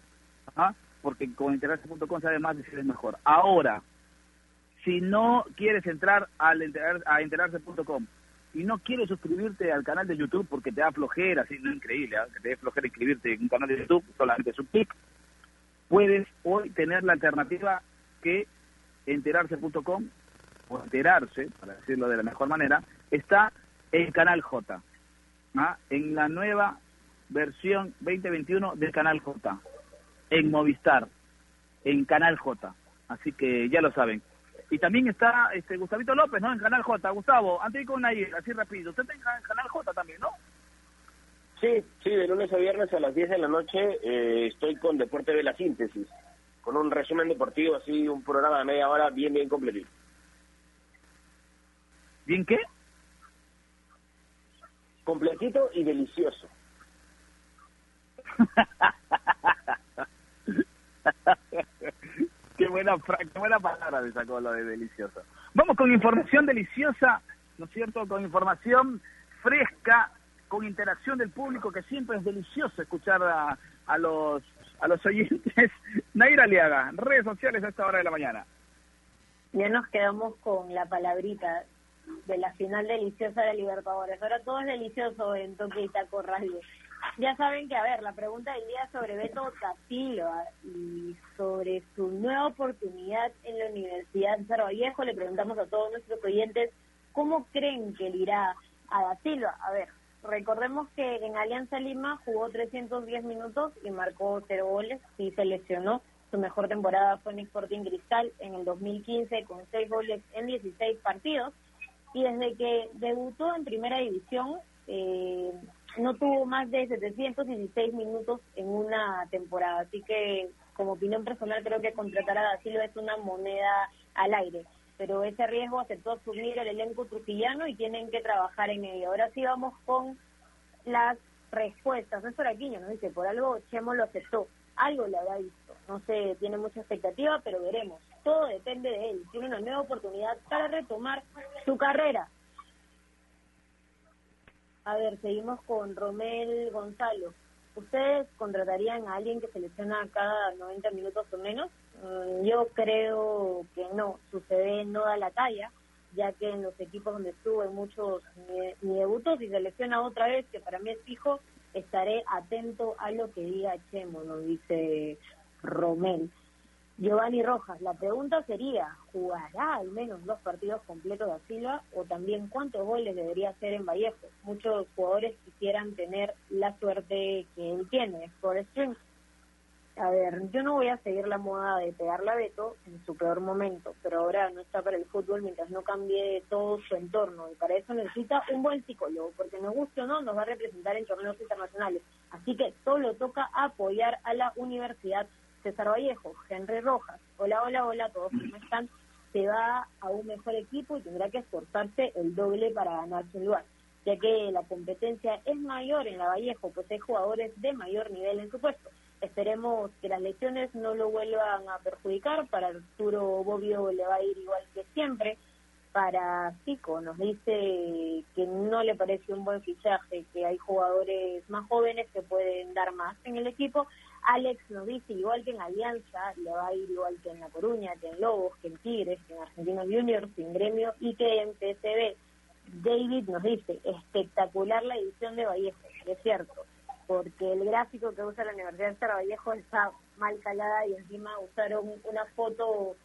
ajá, porque con enterarse.com sabes más decides mejor. Ahora, si no quieres entrar al enterar- a enterarse.com y no quieres suscribirte al canal de YouTube porque te da flojera, así no es increíble, ¿ah? que te dé flojera inscribirte en un canal de YouTube, solamente es puedes hoy tener la alternativa que enterarse.com o enterarse, para decirlo de la mejor manera, está en Canal J, ¿ah? en la nueva versión 2021 del Canal J, en Movistar, en Canal J. Así que ya lo saben. Y también está este Gustavito López, ¿no? En Canal J. Gustavo, antes de ir con Nayir, así rápido. Usted está en Ca- Canal J también, ¿no? Sí, sí, de lunes a viernes a las 10 de la noche eh, estoy con Deporte de la Síntesis, con un resumen deportivo, así un programa de media hora bien, bien completito. ¿Bien qué? Completito y delicioso. [laughs] qué buena qué buena palabra le sacó lo de delicioso. Vamos con información deliciosa, ¿no es cierto? Con información fresca, con interacción del público, que siempre es delicioso escuchar a, los a los oyentes. [laughs] Naira Aliaga, redes sociales a esta hora de la mañana. Ya nos quedamos con la palabrita de la final deliciosa de Libertadores. Ahora todo es delicioso en Toque y Taco Radio. Ya saben que, a ver, la pregunta del día sobre Beto Castillo ah, y sobre su nueva oportunidad en la Universidad Cerro Viejo. Le preguntamos a todos nuestros oyentes cómo creen que le irá a Da Silva. A ver, recordemos que en Alianza Lima jugó 310 minutos y marcó cero goles y se lesionó. Su mejor temporada fue en Sporting Cristal en el 2015 con seis goles en 16 partidos y desde que debutó en primera división eh, no tuvo más de 716 minutos en una temporada. Así que, como opinión personal, creo que contratar a Da Silva es una moneda al aire. Pero ese riesgo aceptó asumir el elenco trujillano y tienen que trabajar en ello. Ahora sí vamos con las respuestas. Néstor Aquino nos dice, por algo Chemo lo aceptó. Algo le habrá visto. No sé, tiene mucha expectativa, pero veremos. todo depende de él. Tiene una nueva oportunidad para retomar su carrera. A ver, seguimos con Romel Gonzalo. ¿Ustedes contratarían a alguien que selecciona cada 90 minutos o menos? Mm, yo creo que no. Su CV no da la talla, ya que en los equipos donde estuvo hay muchos ni, debutos y selecciona otra vez, que para mí es fijo, estaré atento a lo que diga Chemo, nos dice Romel. Giovanni Rojas, la pregunta sería, ¿jugará al menos dos partidos completos de Silva o también cuántos goles debería hacer en Vallejo? Muchos jugadores quisieran tener la suerte que él tiene por String. A ver, yo no voy a seguir la moda de pegarle a Beto en su peor momento, pero ahora no está para el fútbol mientras no cambie todo su entorno y para eso necesita un buen psicólogo, porque nos guste o no, nos va a representar en torneos internacionales. Así que solo toca apoyar a la universidad César Vallejo, Henry Rojas, hola, hola, hola, todos cómo están, se va a un mejor equipo y tendrá que esforzarse el doble para ganarse un lugar, ya que la competencia es mayor en la Vallejo, pues hay jugadores de mayor nivel en su puesto. Esperemos que las lesiones no lo vuelvan a perjudicar, para Arturo Bobbio le va a ir igual que siempre, para Pico nos dice que no le parece un buen fichaje, que hay jugadores más jóvenes que pueden dar más en el equipo Alex nos dice, igual que en Alianza, le va a ir igual que en La Coruña, que en Lobos, que en Tigres, que en Argentinos Juniors, sin gremio y que en PSB. David nos dice, espectacular la edición de Vallejo, es cierto, porque el gráfico que usa la Universidad de Vallejo está mal calada y encima usaron una foto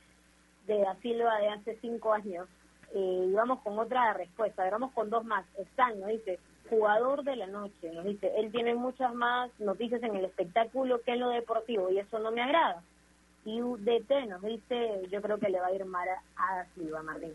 de Da Silva de hace cinco años. Eh, y vamos con otra respuesta, vamos con dos más. Están, nos dice, jugador de la noche, nos dice, él tiene muchas más noticias en el espectáculo que en lo deportivo y eso no me agrada. Y UDT nos dice, yo creo que le va a ir mal a Silva Martín.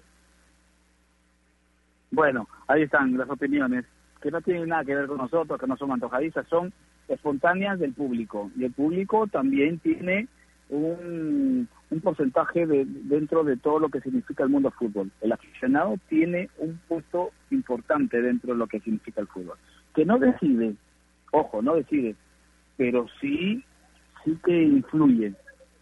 Bueno, ahí están las opiniones, que no tienen nada que ver con nosotros, que no son antojadizas, son espontáneas del público. Y el público también tiene un, un porcentaje de, dentro de todo lo que significa el mundo fútbol. El aficionado tiene un puesto importante dentro de lo que significa el fútbol. Que no decide, ojo, no decide, pero sí, sí que influye,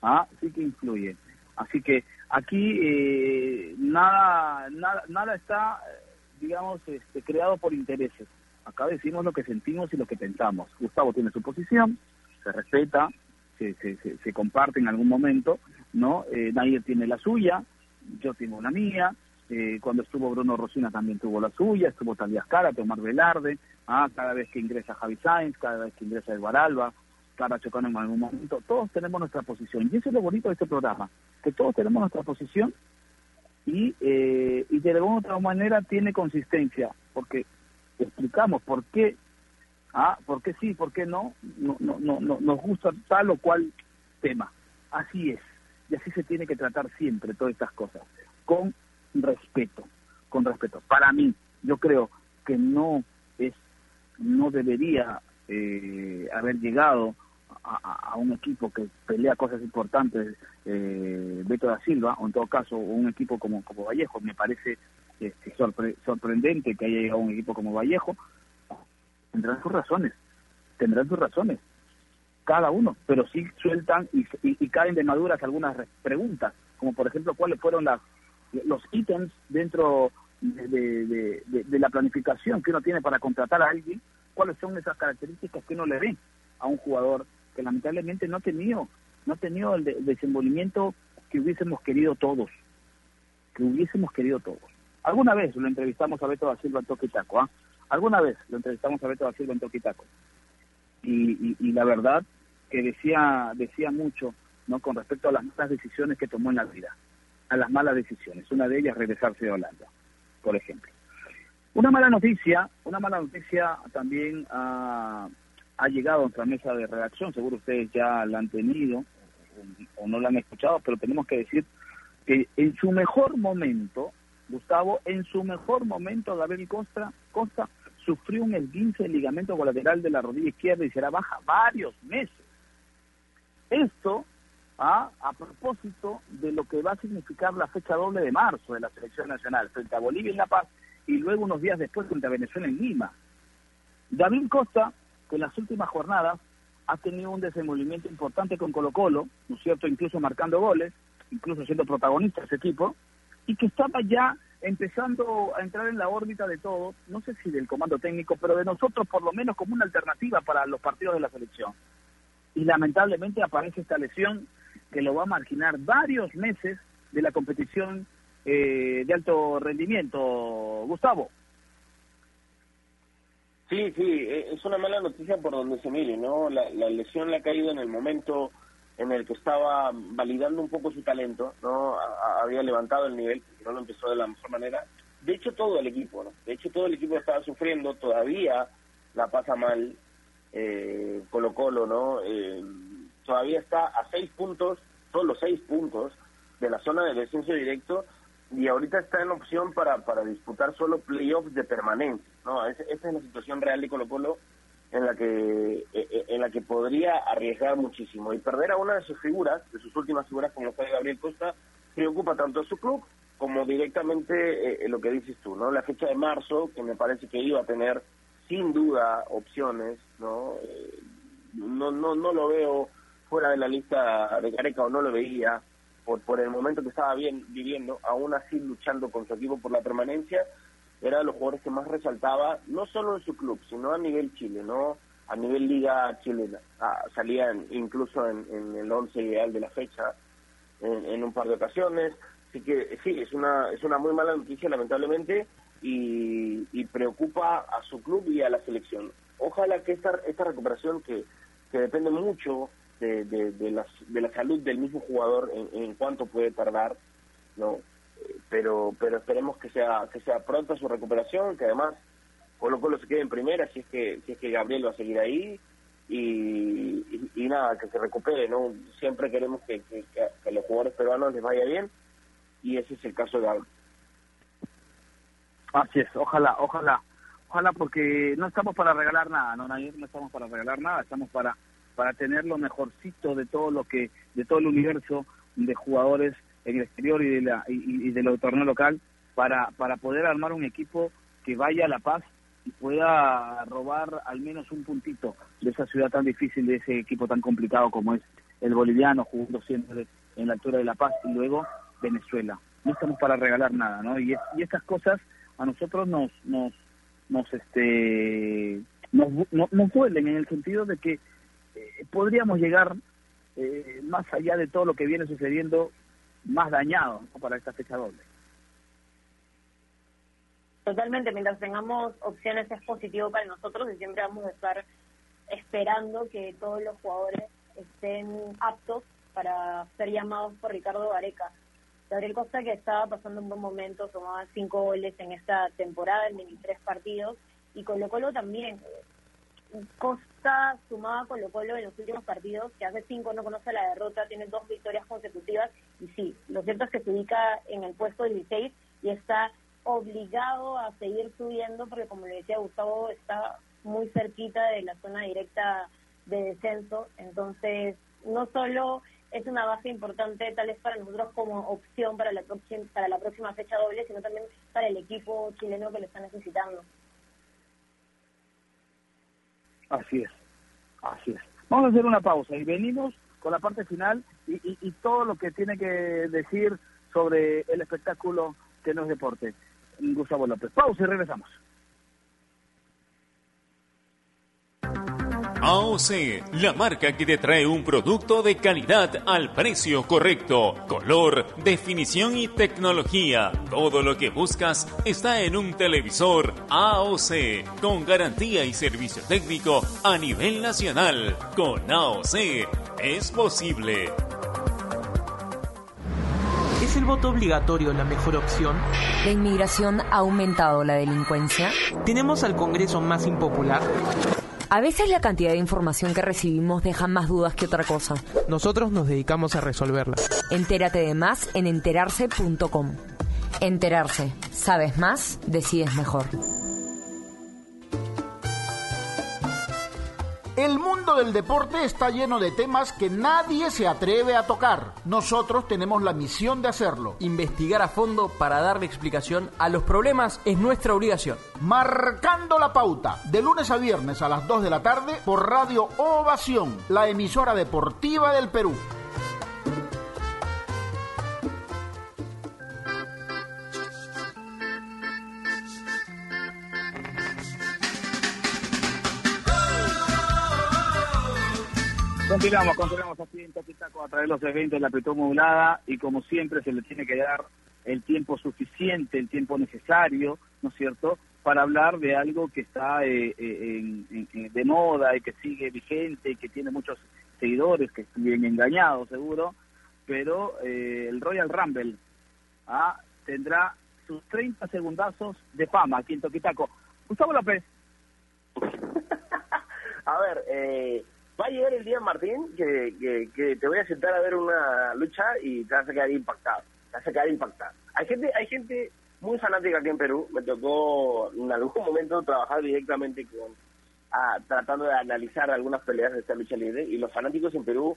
¿ah? sí que influye. Así que aquí eh, nada, nada, nada está, digamos, este, creado por intereses. Acá decimos lo que sentimos y lo que pensamos. Gustavo tiene su posición, se respeta, se, se, se, comparte en algún momento, ¿no? Eh, nadie tiene la suya, yo tengo la mía, eh, cuando estuvo Bruno Rosina también tuvo la suya, estuvo Talías Cara, Tomar Velarde, ah, cada vez que ingresa Javi Sainz, cada vez que ingresa El Alba, Clara Chocano en algún momento, todos tenemos nuestra posición. Y eso es lo bonito de este programa, que todos tenemos nuestra posición y, eh, y de alguna otra manera tiene consistencia, porque explicamos por qué Ah, ¿por qué sí, por qué no? No, no, no, no? Nos gusta tal o cual tema. Así es. Y así se tiene que tratar siempre todas estas cosas. Con respeto. Con respeto. Para mí, yo creo que no es, no debería eh, haber llegado a, un equipo que pelea cosas importantes, eh, Beto da Silva, o en todo caso un equipo como, como Vallejo. Me parece este, sorprendente que haya llegado un equipo como Vallejo, tendrán sus razones, tendrán sus razones, cada uno, pero sí sueltan y, y, caen de maduras algunas preguntas, como por ejemplo cuáles fueron las, los ítems dentro de, de, la planificación que uno tiene para contratar a alguien, cuáles son esas características que uno le ve a un jugador que lamentablemente no ha tenido, no ha tenido el, desenvolvimiento que hubiésemos querido todos, que hubiésemos querido todos. Alguna vez lo entrevistamos a Beto da Silva en Toquitaco, ¿ah? Alguna vez lo entrevistamos a Beto da Silva en Toquitaco. Y, y, la verdad que decía, decía mucho no con respecto a las malas decisiones que tomó en la vida, a las malas decisiones. Una de ellas regresarse de Holanda, por ejemplo. Una mala noticia, una mala noticia también ha, ha llegado a nuestra mesa de redacción, seguro ustedes ya la han tenido o, no la han escuchado, pero tenemos que decir que en su mejor momento, Gustavo, en su mejor momento, Gabriel Costa, Costa sufrió un esguince del ligamento colateral de la rodilla izquierda y será baja varios meses. Esto ¿ah? a propósito de lo que va a significar la fecha doble de marzo de la selección nacional frente a Bolivia en La Paz y luego unos días después frente a Venezuela en Lima. David Costa, que en las últimas jornadas ha tenido un desenvolvimiento importante con Colo Colo, ¿no es cierto?, incluso marcando goles, incluso siendo protagonista ese equipo, y que estaba ya empezando a entrar en la órbita de todos, no sé si del comando técnico, pero de nosotros por lo menos como una alternativa para los partidos de la selección. Y lamentablemente aparece esta lesión que lo va a marginar varios meses de la competición eh, de alto rendimiento. Gustavo. Sí, sí, e, es una mala noticia por donde se mire, ¿no? La, la lesión le ha caído en el momento en el que estaba validando un poco su talento, ¿no? había levantado el nivel, no lo empezó de la mejor manera. De hecho, todo el equipo, ¿no? De hecho, todo el equipo estaba sufriendo, todavía la pasa mal eh, Colo Colo, ¿no? Eh, todavía está a seis puntos, solo seis puntos de la zona de descenso directo y ahorita está en opción para, para disputar solo playoffs de permanencia, ¿no? esa es la situación real de Colo Colo en la que eh, eh, en la que podría arriesgar muchísimo y perder a una de sus figuras, de sus últimas figuras como fue Gabriel Costa, preocupa tanto a su club como directamente eh, lo que dices tú, ¿no? La fecha de marzo, que me parece que iba a tener sin duda opciones, ¿no? no, no, no lo veo fuera de la lista de Careca o no lo veía por, por el momento que estaba bien viviendo, aún así luchando con su equipo por la permanencia era de los jugadores que más resaltaba, no solo en su club, sino a nivel Chile, ¿no? A nivel liga chilena. Ah, incluso en, el once ideal de la fecha en, un par de ocasiones. Así que sí, es una, es una muy mala noticia, lamentablemente, y, preocupa a su club y a la selección. Ojalá que esta, esta recuperación, que, que depende mucho de, de, la, de la salud del mismo jugador en, en cuánto puede tardar, ¿no? Pero pero esperemos que sea que sea pronta su recuperación, que además Colo Colo se quede en primera si es que si es que Gabriel va a seguir ahí y, y, nada, que se recupere, ¿no? Siempre queremos que, que, a los jugadores peruanos les vaya bien y ese es el caso de Gabriel. Así es, ojalá, ojalá, ojalá porque no estamos para regalar nada, no, no estamos para regalar nada, estamos para para tener lo mejorcito de todo lo que de todo el universo de jugadores el exterior y, de la, y, del torneo local para, para poder armar un equipo que vaya a La Paz y pueda robar al menos un puntito de esa ciudad tan difícil, de ese equipo tan complicado como es el boliviano, jugando siempre en la altura de La Paz y luego Venezuela. No estamos para regalar nada, ¿no? Y, y estas cosas a nosotros nos nos nos este nos, nos, duelen en el sentido de que eh, podríamos llegar eh, más allá de todo lo que viene sucediendo más dañado para esta fecha doble. Totalmente, mientras tengamos opciones es positivo para nosotros y siempre vamos a estar esperando que todos los jugadores estén aptos para ser llamados por Ricardo Gareca. Gabriel Costa que estaba pasando un buen momento, tomaba cinco goles en esta temporada en 23 partidos y Colo Colo también. Costa sumaba Colo Colo en los últimos partidos, que hace cinco no conoce la derrota, tiene dos victorias consecutivas y sí, lo cierto es que se ubica en el puesto 16 y está obligado a seguir subiendo porque como le decía Gustavo está muy cerquita de la zona directa de descenso, entonces no solo es una base importante tal vez para nosotros como opción para la próxima para la próxima fecha doble, sino también para el equipo chileno que lo está necesitando. Así es, así es. Vamos a hacer una pausa y venimos con la parte final y, todo lo que tiene que decir sobre el espectáculo que no es deporte. Gustavo López. Pausa y regresamos. AOC, la marca que te trae un producto de calidad al precio correcto. Color, definición y tecnología. Todo lo que buscas está en un televisor AOC, con garantía y servicio técnico a nivel nacional. Con AOC es posible. ¿Es el voto obligatorio la mejor opción? ¿La inmigración ha aumentado la delincuencia? ¿Tenemos al Congreso más impopular? A veces la cantidad de información que recibimos deja más dudas que otra cosa. Nosotros nos dedicamos a resolverla. Entérate de más en enterarse.com. Enterarse. Sabes más, decides mejor. El mundo del deporte está lleno de temas que nadie se atreve a tocar. Nosotros tenemos la misión de hacerlo. Investigar a fondo para darle explicación a los problemas es nuestra obligación. Marcando la pauta, de lunes a viernes a las 2 de la tarde por Radio Ovación, la emisora deportiva del Perú. Continuamos, continuamos aquí en Toquitaco a través de los eventos de la amplitud modulada y como siempre se le tiene que dar el tiempo suficiente, el tiempo necesario, ¿no es cierto?, para hablar de algo que está eh, eh, en- en- de moda y que sigue vigente y que tiene muchos seguidores que siguen engañados seguro, pero eh, el Royal Rumble ah, tendrá sus 30 segundazos de fama aquí en Toquitaco. Gustavo López. [laughs] A ver, eh, va a llegar el día, Martín, que, que, te voy a sentar a ver una lucha y te vas a quedar impactado. Te vas a quedar impactado. Hay gente, hay gente muy fanática aquí en Perú. Me tocó en algún momento trabajar directamente con, tratando de analizar algunas peleas de esta lucha libre y los fanáticos en Perú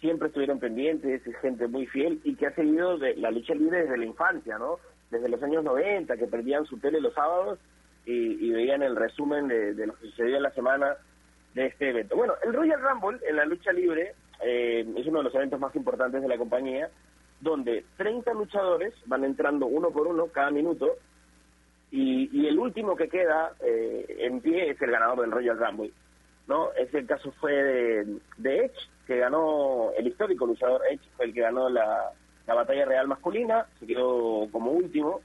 siempre estuvieron pendientes, es gente muy fiel y que ha seguido de la lucha libre desde la infancia, ¿no? Desde los años 90, que perdían su tele los sábados y, y veían el resumen de, de lo que sucedió en la semana de este evento. Bueno, el Royal Rumble en la lucha libre eh, es uno de los eventos más importantes de la compañía, donde 30 luchadores van entrando uno por uno cada minuto y, y el último que queda eh, en pie es el ganador del Royal Rumble. ¿no? Ese caso fue de, de Edge, que ganó, el histórico luchador Edge fue el que ganó la, la batalla real masculina, se quedó como último,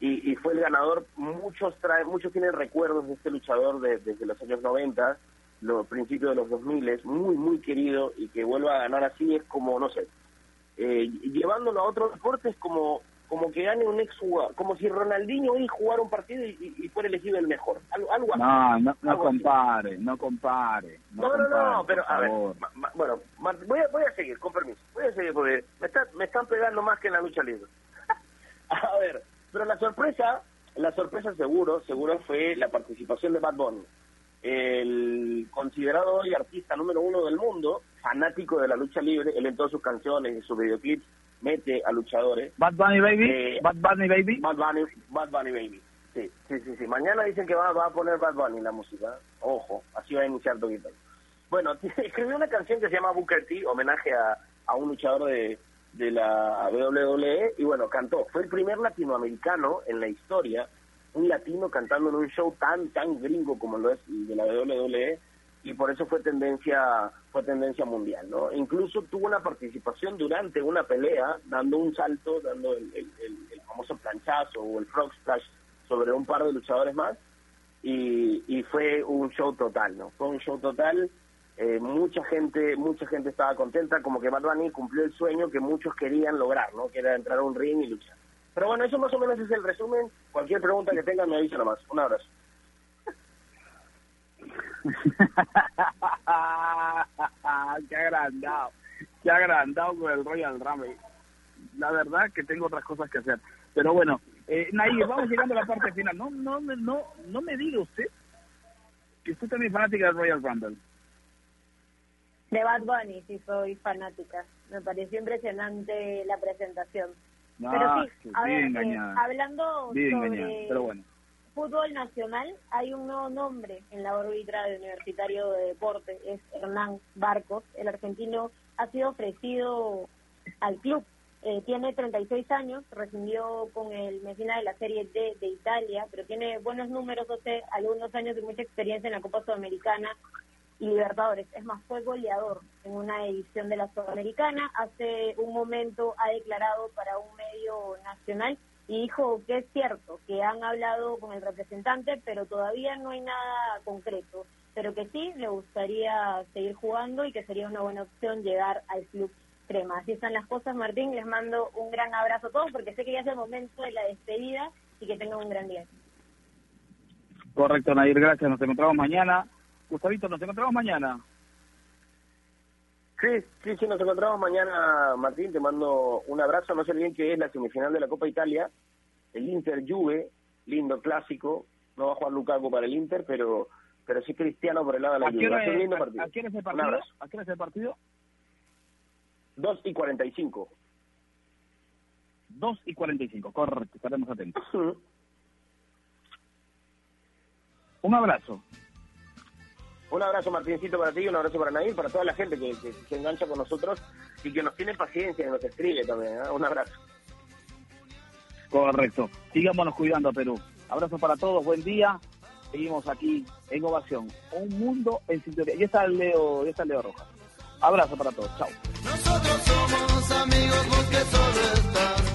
y, y fue el ganador, muchos traen, muchos tienen recuerdos de este luchador de- desde los años 90, los principios de los 2000, es muy, muy querido, y que vuelva a ganar así es como, no sé, eh, llevándolo a otro deporte es como como que gane un ex jugador, como si Ronaldinho hoy jugara un partido y, y- y fuera elegido el mejor, algo, algo así. No, no, no compare, no compare. No, no, compare, no, pero a ver, favor. ma- ma- bueno, ma- voy a, voy a seguir, con permiso, voy a seguir porque me, está- me están pegando más que en la lucha libre. [laughs] a ver, pero la sorpresa, la sorpresa seguro, seguro fue la participación de Bad Bunny, el considerado hoy artista número uno del mundo, fanático de la lucha libre, él en todas sus canciones y sus videoclips mete a luchadores. Bad Bunny Baby, Eh, Bad Bunny Baby. Bad Bunny, Bad Bunny Baby. Sí, sí, sí, sí. Mañana dicen que va, va a poner Bad Bunny la música. Ojo, así va a iniciar Toquito. Bueno, [laughs] escribió una canción que se llama Booker T, homenaje a, a un luchador de, de la WWE, y bueno, cantó. Fue el primer latinoamericano en la historia, un latino cantando en un show tan, tan gringo como lo es de la WWE, y por eso fue tendencia fue tendencia mundial, ¿no? Incluso tuvo una participación durante una pelea, dando un salto, dando el famoso planchazo o el frog splash sobre un par de luchadores más, y, y fue un show total, ¿no? Fue un show total, eh, mucha gente mucha gente estaba contenta, como que Bad Bunny cumplió el sueño que muchos querían lograr, ¿no? Que era entrar a un ring y luchar. Pero bueno, eso más o menos es el resumen. Cualquier pregunta que tengan me avisa nomás. Un abrazo. [laughs] qué agrandado, qué agrandado con el Royal Rumble. La verdad que tengo otras cosas que hacer. Pero bueno, eh, Nair, vamos llegando a la parte final. No, no, me- no, no me diga usted que usted también es fanática del Royal Rumble. De Bad Bunny, sí soy fanática. Me pareció impresionante la presentación. No, Pero sí, que a ver, eh, hablando Bien sobre engañada, pero bueno. fútbol nacional, hay un nuevo nombre en la órbita del Universitario de Deporte, es Hernán Barcos. El argentino ha sido ofrecido al club. Eh, tiene 36 años, rescindió con el Messina de la Serie D de Italia, pero tiene buenos números, hace algunos años de mucha experiencia en la Copa Sudamericana y Libertadores. Es más, fue goleador en una edición de la Sudamericana. Hace un momento ha declarado para un medio nacional y dijo que es cierto, que han hablado con el representante, pero todavía no hay nada concreto. Pero que sí le gustaría seguir jugando y que sería una buena opción llegar al club crema. Así están las cosas, Martín. Les mando un gran abrazo a todos porque sé que ya es el momento de la despedida y que tengan un gran día. Correcto, Nair, gracias. Nos encontramos mañana. Gustavito, nos encontramos mañana. Sí, sí, sí, nos encontramos mañana, Martín. Te mando un abrazo. No se olviden que es la semifinal de la Copa Italia. El Inter Juve, lindo clásico. No va a jugar Lukaku para el Inter, pero pero sí Cristiano por el lado de la ¿A qué Juve. Un es, lindo partido. a qué hora es el partido? ¿A qué hora es el partido? 2 y 45. 2 y 45, correcto, estaremos atentos. Un abrazo. Un abrazo, Martincito, para ti, un abrazo para Nadir, para toda la gente que, que se engancha con nosotros y que nos tiene paciencia y nos escribe también. ¿eh? Un abrazo. Correcto. Sigámonos cuidando, Perú. Abrazo para todos, buen día. Seguimos aquí en Ovación. Un mundo en sintonía. Ya está el Leo, ya está Leo Rojas. Abrazo para todos. Chao. Nosotros somos amigos, vos que